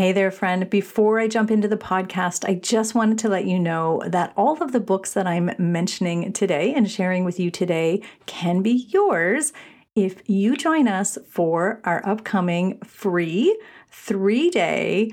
Hey there, friend. Before I jump into the podcast, I just wanted to let you know that all of the books that I'm mentioning today and sharing with you today can be yours if you join us for our upcoming free three day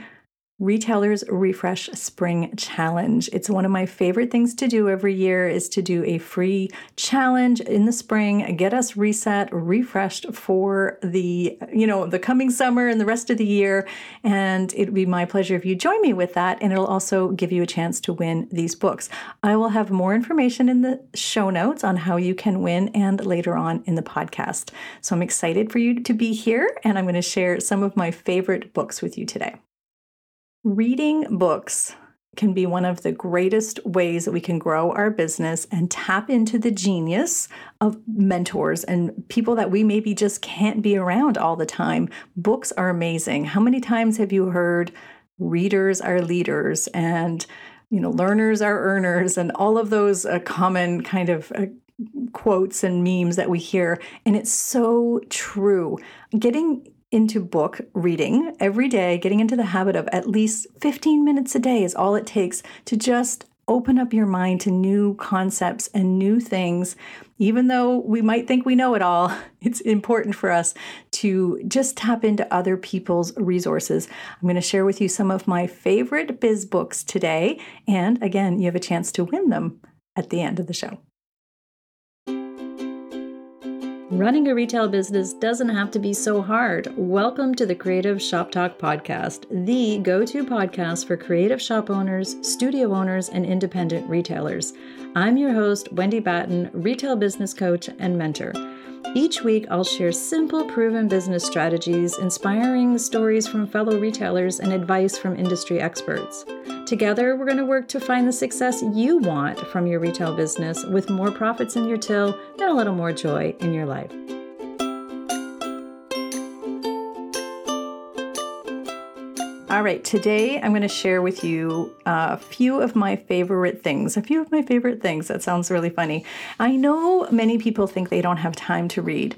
Retailers Refresh Spring Challenge. It's one of my favorite things to do every year is to do a free challenge in the spring, get us reset, refreshed for the, you know, the coming summer and the rest of the year. And it would be my pleasure if you join me with that. And it'll also give you a chance to win these books. I will have more information in the show notes on how you can win and later on in the podcast. So I'm excited for you to be here and I'm going to share some of my favorite books with you today. Reading books can be one of the greatest ways that we can grow our business and tap into the genius of mentors and people that we maybe just can't be around all the time. Books are amazing. How many times have you heard readers are leaders and you know learners are earners and all of those uh, common kind of uh, quotes and memes that we hear and it's so true. Getting into book reading every day, getting into the habit of at least 15 minutes a day is all it takes to just open up your mind to new concepts and new things. Even though we might think we know it all, it's important for us to just tap into other people's resources. I'm going to share with you some of my favorite biz books today. And again, you have a chance to win them at the end of the show. Running a retail business doesn't have to be so hard. Welcome to the Creative Shop Talk Podcast, the go to podcast for creative shop owners, studio owners, and independent retailers. I'm your host, Wendy Batten, retail business coach and mentor. Each week, I'll share simple, proven business strategies, inspiring stories from fellow retailers, and advice from industry experts. Together, we're going to work to find the success you want from your retail business with more profits in your till and a little more joy in your life. All right, today I'm going to share with you uh, a few of my favorite things. A few of my favorite things. That sounds really funny. I know many people think they don't have time to read.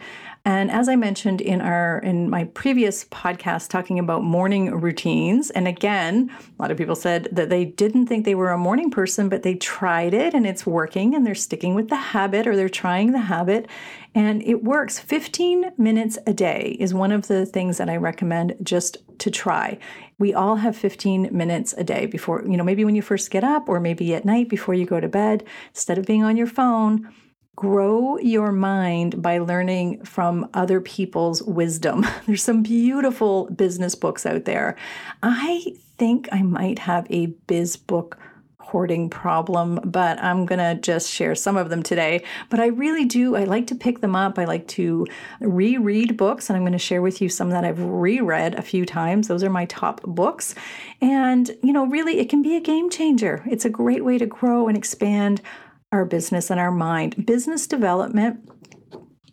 And as I mentioned in our in my previous podcast talking about morning routines, and again, a lot of people said that they didn't think they were a morning person, but they tried it and it's working and they're sticking with the habit or they're trying the habit and it works. 15 minutes a day is one of the things that I recommend just to try. We all have 15 minutes a day before, you know, maybe when you first get up or maybe at night before you go to bed, instead of being on your phone, grow your mind by learning from other people's wisdom. There's some beautiful business books out there. I think I might have a biz book hoarding problem, but I'm going to just share some of them today. But I really do, I like to pick them up. I like to reread books, and I'm going to share with you some that I've reread a few times. Those are my top books. And, you know, really, it can be a game changer. It's a great way to grow and expand our business and our mind. Business development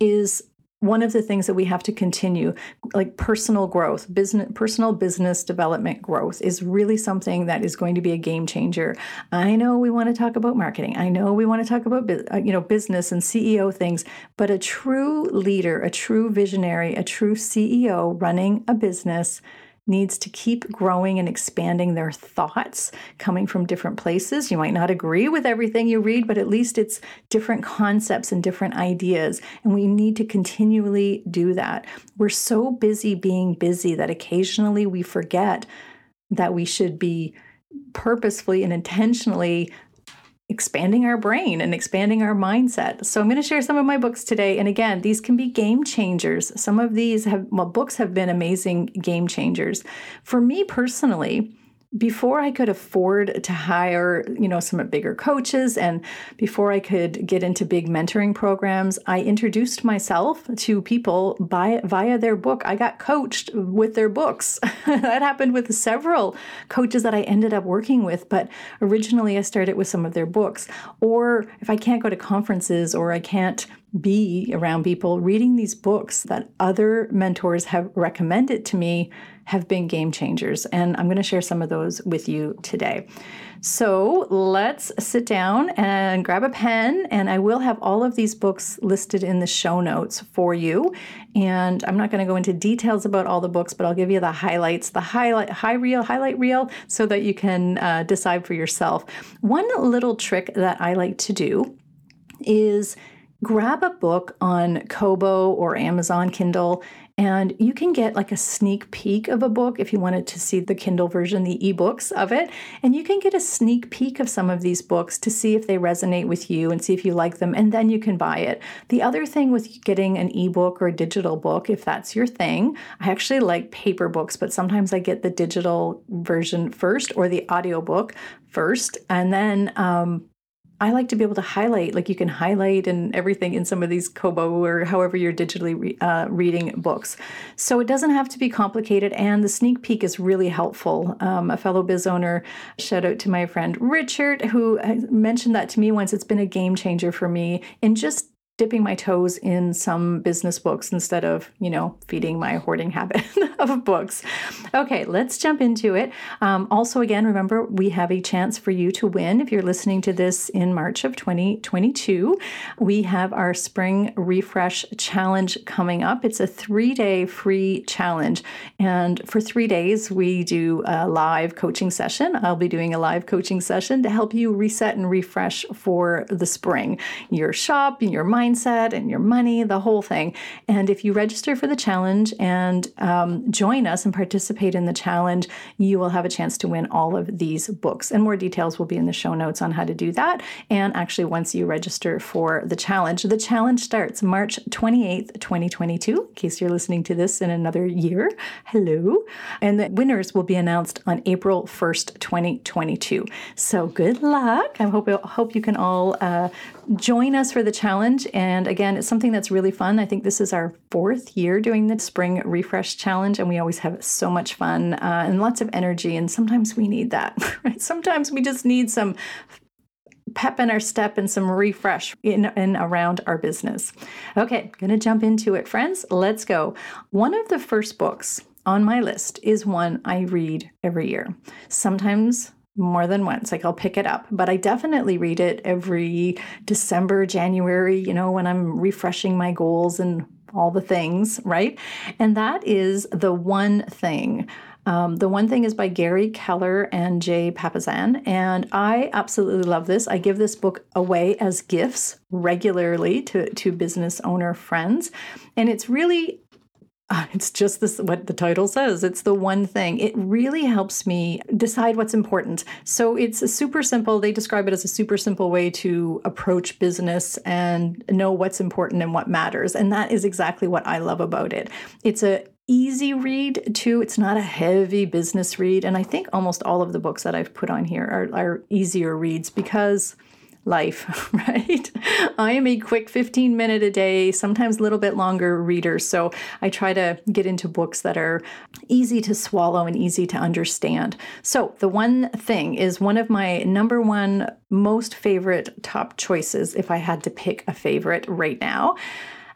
is one of the things that we have to continue like personal growth business personal business development growth is really something that is going to be a game changer i know we want to talk about marketing i know we want to talk about uh, you know business and ceo things but a true leader a true visionary a true ceo running a business needs to keep growing and expanding their thoughts coming from different places. You might not agree with everything you read, but at least it's different concepts and different ideas. And we need to continually do that. We're so busy being busy that occasionally we forget that we should be purposefully and intentionally expanding our brain and expanding our mindset. So I'm going to share some of my books today and again, these can be game changers. Some of these have well books have been amazing game changers. For me personally, before I could afford to hire, you know, some bigger coaches and before I could get into big mentoring programs, I introduced myself to people by via their book. I got coached with their books. that happened with several coaches that I ended up working with, but originally I started with some of their books. Or if I can't go to conferences or I can't be around people reading these books that other mentors have recommended to me have been game changers. And I'm going to share some of those with you today. So let's sit down and grab a pen, and I will have all of these books listed in the show notes for you. And I'm not going to go into details about all the books, but I'll give you the highlights, the highlight, high reel, highlight reel, so that you can uh, decide for yourself. One little trick that I like to do is grab a book on Kobo or Amazon Kindle and you can get like a sneak peek of a book if you wanted to see the Kindle version, the ebooks of it. And you can get a sneak peek of some of these books to see if they resonate with you and see if you like them. And then you can buy it. The other thing with getting an ebook or a digital book, if that's your thing, I actually like paper books, but sometimes I get the digital version first or the audiobook first. And then um, I like to be able to highlight, like you can highlight and everything in some of these Kobo or however you're digitally re- uh, reading books. So it doesn't have to be complicated, and the sneak peek is really helpful. Um, a fellow biz owner, shout out to my friend Richard, who mentioned that to me once. It's been a game changer for me in just dipping my toes in some business books instead of, you know, feeding my hoarding habit of books. Okay, let's jump into it. Um, also, again, remember we have a chance for you to win if you're listening to this in March of 2022. We have our spring refresh challenge coming up. It's a three day free challenge. And for three days, we do a live coaching session. I'll be doing a live coaching session to help you reset and refresh for the spring, your shop, and your mind mindset and your money, the whole thing. And if you register for the challenge and um, join us and participate in the challenge, you will have a chance to win all of these books. And more details will be in the show notes on how to do that. And actually, once you register for the challenge, the challenge starts March 28th, 2022, in case you're listening to this in another year. Hello. And the winners will be announced on April 1st, 2022. So good luck. I hope, hope you can all uh, join us for the challenge. And again, it's something that's really fun. I think this is our fourth year doing the Spring Refresh Challenge, and we always have so much fun uh, and lots of energy. And sometimes we need that, right? Sometimes we just need some pep in our step and some refresh in and around our business. Okay, gonna jump into it, friends. Let's go. One of the first books on my list is one I read every year. Sometimes more than once. Like I'll pick it up, but I definitely read it every December, January, you know, when I'm refreshing my goals and all the things, right? And that is The One Thing. Um, the One Thing is by Gary Keller and Jay Papasan, and I absolutely love this. I give this book away as gifts regularly to, to business owner friends, and it's really it's just this what the title says. It's the one thing. It really helps me decide what's important. So it's a super simple. They describe it as a super simple way to approach business and know what's important and what matters. And that is exactly what I love about it. It's a easy read too. It's not a heavy business read. And I think almost all of the books that I've put on here are, are easier reads because life, right? I am a quick 15 minute a day, sometimes a little bit longer reader. So I try to get into books that are easy to swallow and easy to understand. So the one thing is one of my number one most favorite top choices if I had to pick a favorite right now.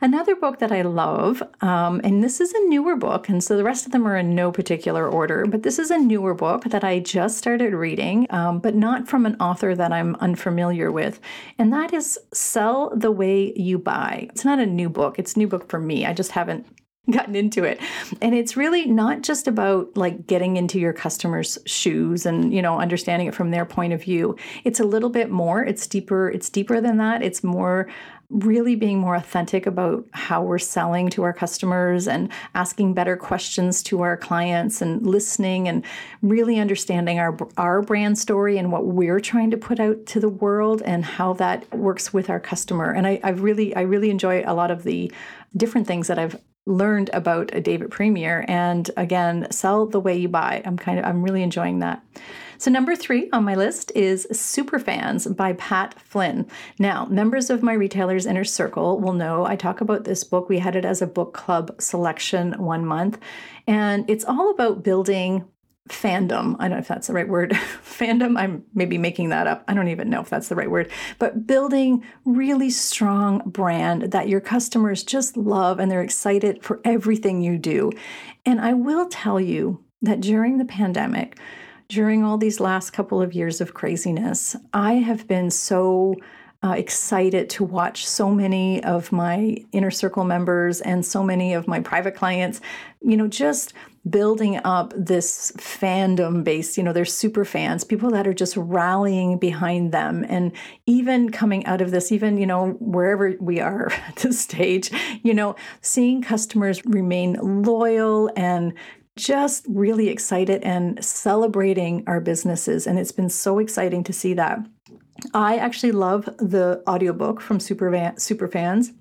Another book that I love, um, and this is a newer book, and so the rest of them are in no particular order, but this is a newer book that I just started reading, um, but not from an author that I'm unfamiliar with, and that is Sell the Way You Buy. It's not a new book, it's a new book for me. I just haven't gotten into it. And it's really not just about like getting into your customers shoes and you know understanding it from their point of view. It's a little bit more. It's deeper. It's deeper than that. It's more really being more authentic about how we're selling to our customers and asking better questions to our clients and listening and really understanding our our brand story and what we're trying to put out to the world and how that works with our customer. And I, I really I really enjoy a lot of the different things that I've learned about a David Priemer and again sell the way you buy. I'm kind of I'm really enjoying that. So, number three on my list is Superfans by Pat Flynn. Now, members of my Retailers Inner Circle will know I talk about this book. We had it as a book club selection one month, and it's all about building fandom. I don't know if that's the right word. fandom, I'm maybe making that up. I don't even know if that's the right word. But building really strong brand that your customers just love and they're excited for everything you do. And I will tell you that during the pandemic, during all these last couple of years of craziness, I have been so uh, excited to watch so many of my inner circle members and so many of my private clients, you know, just building up this fandom base. You know, they're super fans, people that are just rallying behind them. And even coming out of this, even, you know, wherever we are at this stage, you know, seeing customers remain loyal and just really excited and celebrating our businesses. And it's been so exciting to see that. I actually love the audiobook from Super Super Fans.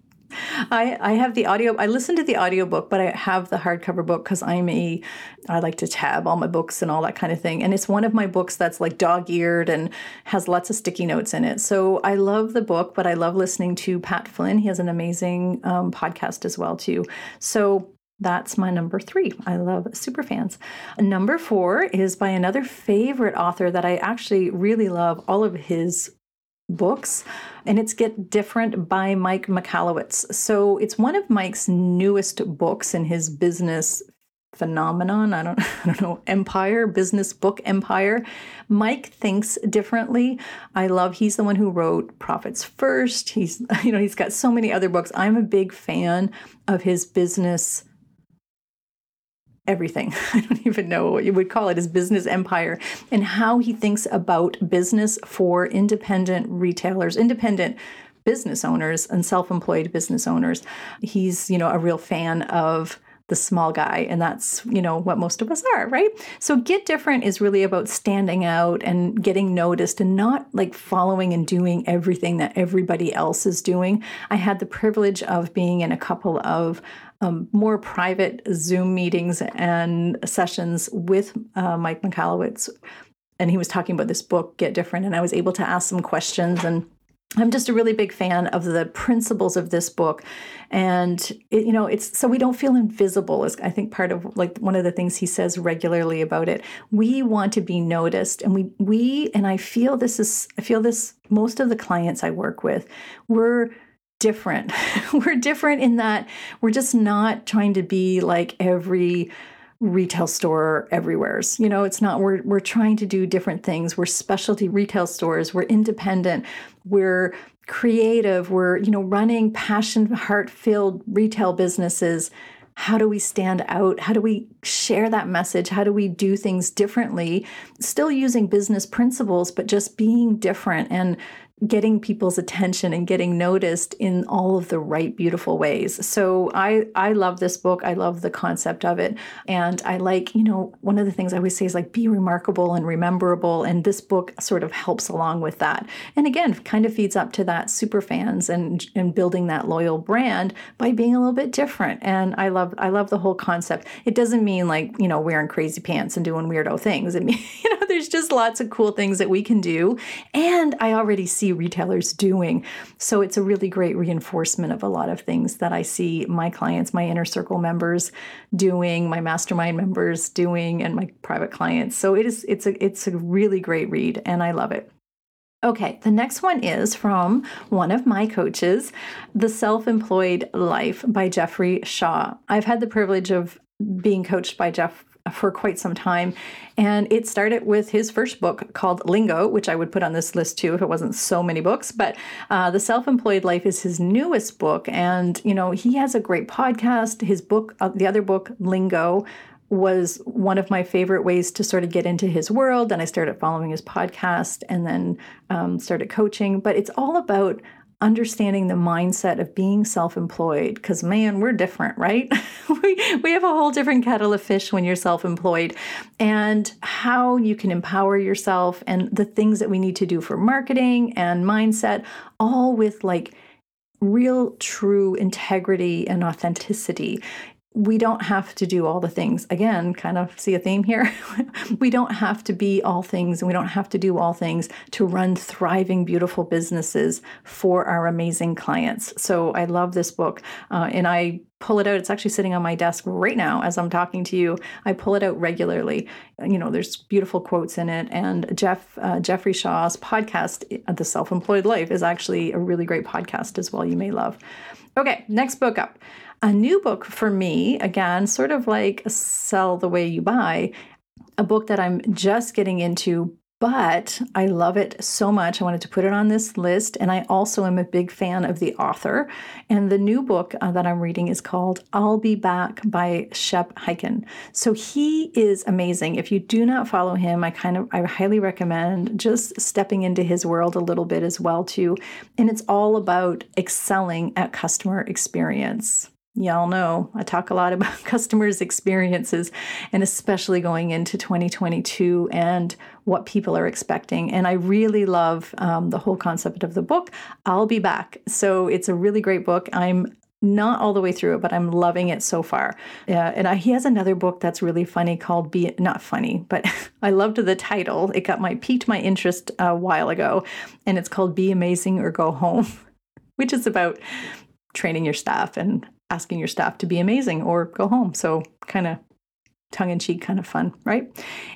I, I have the audio I listen to the audiobook, but I have the hardcover book because I'm a I like to tab all my books and all that kind of thing. And it's one of my books that's like dog-eared and has lots of sticky notes in it. So I love the book, but I love listening to Pat Flynn. He has an amazing um, podcast as well too. So that's my number three. I love super fans. Number four is by another favorite author that I actually really love all of his books, and it's Get Different by Mike Michalowicz. So it's one of Mike's newest books in his business phenomenon. I don't, I don't know, empire, business book empire. Mike thinks differently. I love, he's the one who wrote Profits First. He's, you know, he's got so many other books. I'm a big fan of his business everything. I don't even know what you would call it his business empire and how he thinks about business for independent retailers, independent business owners and self-employed business owners. He's, you know, a real fan of the small guy and that's you know what most of us are right so get different is really about standing out and getting noticed and not like following and doing everything that everybody else is doing i had the privilege of being in a couple of um, more private Zoom meetings and sessions with uh, Mike Michalowicz. And he was talking about this book, Get Different. And I was able to ask some questions. And I'm just a really big fan of the principles of this book. And, it, you know, it's so we don't feel invisible, is I think part of like one of the things he says regularly about it. We want to be noticed. And we, we, and I feel this is, I feel this most of the clients I work with, we're, different. we're different in that we're just not trying to be like every retail store everywhere's. You know, it's not we're we're trying to do different things. We're specialty retail stores, we're independent, we're creative, we're, you know, running passion heart-filled retail businesses. How do we stand out? How do we share that message? How do we do things differently? Still using business principles, but just being different and getting people's attention and getting noticed in all of the right beautiful ways. So I I love this book. I love the concept of it and I like, you know, one of the things I always say is like be remarkable and rememberable and this book sort of helps along with that. And again, kind of feeds up to that super fans and and building that loyal brand by being a little bit different. And I love I love the whole concept. It doesn't mean like, you know, wearing crazy pants and doing weirdo things. It means, you know, there's just lots of cool things that we can do and I already see see retailers doing. So it's a really great reinforcement of a lot of things that I see my clients, my inner circle members doing, my mastermind members doing, and my private clients. So it is it's a it's a really great read and I love it. Okay, the next one is from one of my coaches, The Self Employed Life by Jeffrey Shaw. I've had the privilege of being coached by Jeff for quite some time. And it started with his first book called Lingo, which I would put on this list too if it wasn't so many books. But uh, The Self Employed Life is his newest book. And, you know, he has a great podcast. His book, uh, the other book, Lingo, was one of my favorite ways to sort of get into his world. And I started following his podcast and then um, started coaching. But it's all about understanding the mindset of being self-employed because man we're different right? We, we have a whole different kettle of fish when you're self-employed. And how you can empower yourself and the things that we need to do for marketing and mindset all with like real true integrity and authenticity we don't have to do all the things. Again, kind of see a theme here. we don't have to be all things and we don't have to do all things to run thriving, beautiful businesses for our amazing clients. So I love this book uh, and I pull it out. It's actually sitting on my desk right now as I'm talking to you. I pull it out regularly. You know, there's beautiful quotes in it. And Jeff uh, Jeffrey Shaw's podcast, The Self Employed Life, is actually a really great podcast as well. You may love. Okay, next book up. A new book for me, again, sort of like Sell the Way You Buy, a book that I'm just getting into, but I love it so much. I wanted to put it on this list. And I also am a big fan of the author. And the new book uh, that I'm reading is called I'll Be Back by Shep Hyken. So he is amazing. If you do not follow him, I kind of, I highly recommend just stepping into his world a little bit as well, too. And it's all about excelling at customer experience y'all know I talk a lot about customers' experiences and especially going into 2022 and what people are expecting. And I really love um, the whole concept of the book. I'll be back. So it's a really great book. I'm not all the way through it, but I'm loving it so far. Yeah, and I, he has another book that's really funny called "Be Not Funny," but I loved the title. It got my piqued my interest a while ago, and it's called "Be Amazing or Go Home," which is about training your staff and asking your staff to be amazing or go home. So, kind of tongue in cheek, kind of fun, right?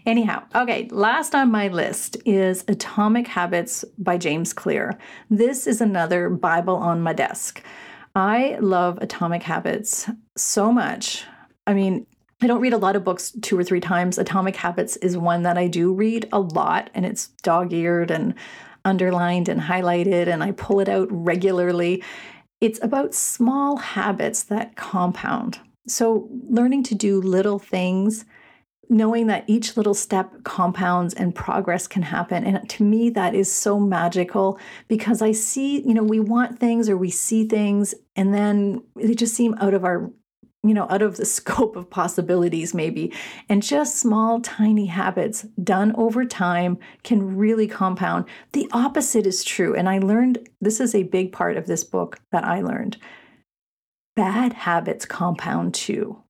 Anyhow, okay, last on my list is Atomic Habits by James Clear. This is another Bible on my desk. I love Atomic Habits so much. I mean, I don't read a lot of books two or three times. Atomic Habits is one that I do read a lot, and it's dog eared and underlined and highlighted, and I pull it out regularly. It's about small habits that compound. So, learning to do little things, knowing that each little step compounds and progress can happen. And to me, that is so magical because I see, you know, we want things or we see things and then they just seem out of our you know, out of the scope of possibilities, maybe. And just small, tiny habits done over time can really compound. The opposite is true. And I learned this is a big part of this book that I learned. Bad habits compound too.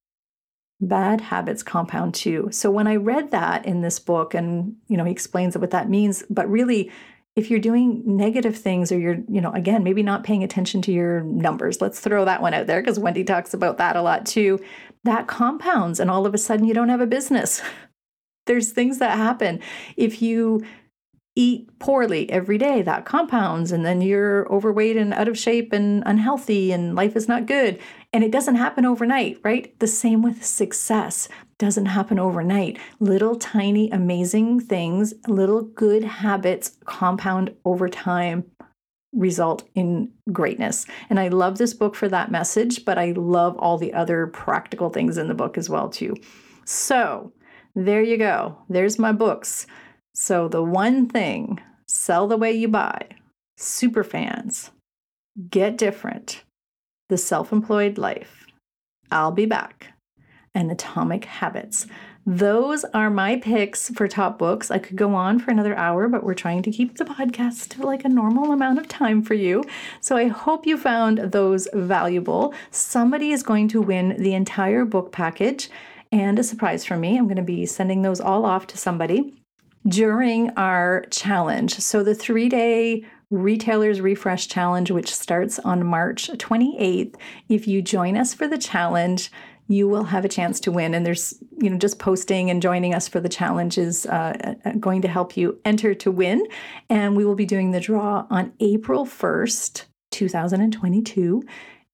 Bad habits compound too. So when I read that in this book, and you know, he explains what that means, but really if you're doing negative things or you're, you know, again, maybe not paying attention to your numbers, let's throw that one out there because Wendy talks about that a lot too. That compounds and all of a sudden you don't have a business. There's things that happen. If you eat poorly every day, that compounds, and then you're overweight and out of shape and unhealthy, and life is not good. And it doesn't happen overnight, right? The same with success doesn't happen overnight. Little tiny amazing things, little good habits compound over time result in greatness. And I love this book for that message, but I love all the other practical things in the book as well too. So, there you go. There's my books. So the one thing, sell the way you buy. Super fans. Get different. The self-employed life. I'll be back and Atomic Habits. Those are my picks for top books. I could go on for another hour, but we're trying to keep the podcast to like a normal amount of time for you. So I hope you found those valuable. Somebody is going to win the entire book package and a surprise from me. I'm going to be sending those all off to somebody during our challenge. So the three day Retailers Refresh Challenge, which starts on March 28th. If you join us for the challenge, you will have a chance to win. And there's, you know, just posting and joining us for the challenge is uh, uh, going to help you enter to win. And we will be doing the draw on April 1st, 2022.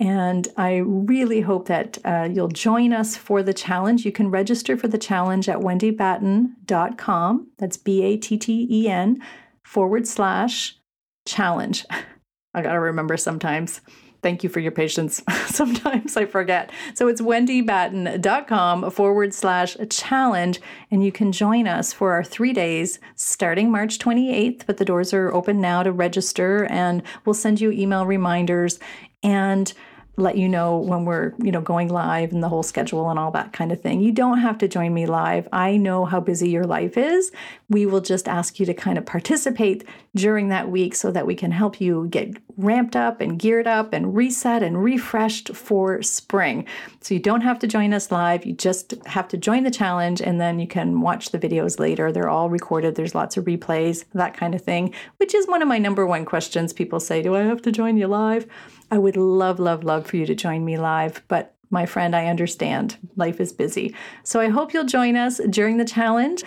And I really hope that uh, you'll join us for the challenge. You can register for the challenge at wendybatten.com. That's B A T T E N forward slash challenge. I got to remember sometimes. Thank you for your patience. Sometimes I forget. So it's wendybatten.com forward slash challenge, and you can join us for our three days starting March 28th. But the doors are open now to register, and we'll send you email reminders. And let you know when we're, you know, going live and the whole schedule and all that kind of thing. You don't have to join me live. I know how busy your life is. We will just ask you to kind of participate during that week so that we can help you get ramped up and geared up and reset and refreshed for spring. So you don't have to join us live. You just have to join the challenge and then you can watch the videos later. They're all recorded. There's lots of replays, that kind of thing, which is one of my number one questions. People say, Do I have to join you live? I would love, love, love for you to join me live, but my friend, I understand life is busy. So I hope you'll join us during the challenge.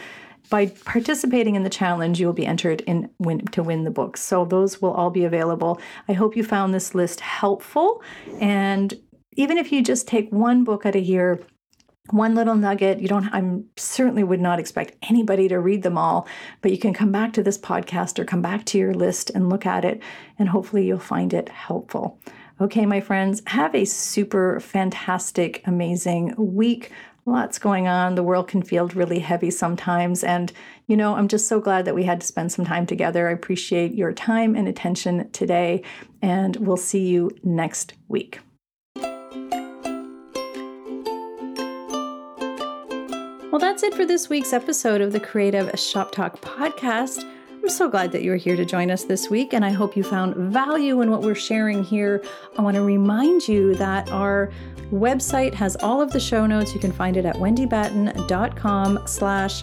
By participating in the challenge, you will be entered in win, to win the books. So those will all be available. I hope you found this list helpful. And even if you just take one book out of here, one little nugget you don't i'm certainly would not expect anybody to read them all but you can come back to this podcast or come back to your list and look at it and hopefully you'll find it helpful okay my friends have a super fantastic amazing week. Lots going on. The world can feel really heavy sometimes. And you know i'm just so glad that we had to spend some time together. I appreciate your time and attention today and we'll see you next week. Well, that's it for this week's episode of the Creative Shop Talk podcast. I'm so glad that you're here to join us this week, and I hope you found value in what we're sharing here. I want to remind you that our website has all of the show notes. You can find it at wendybatten.com slash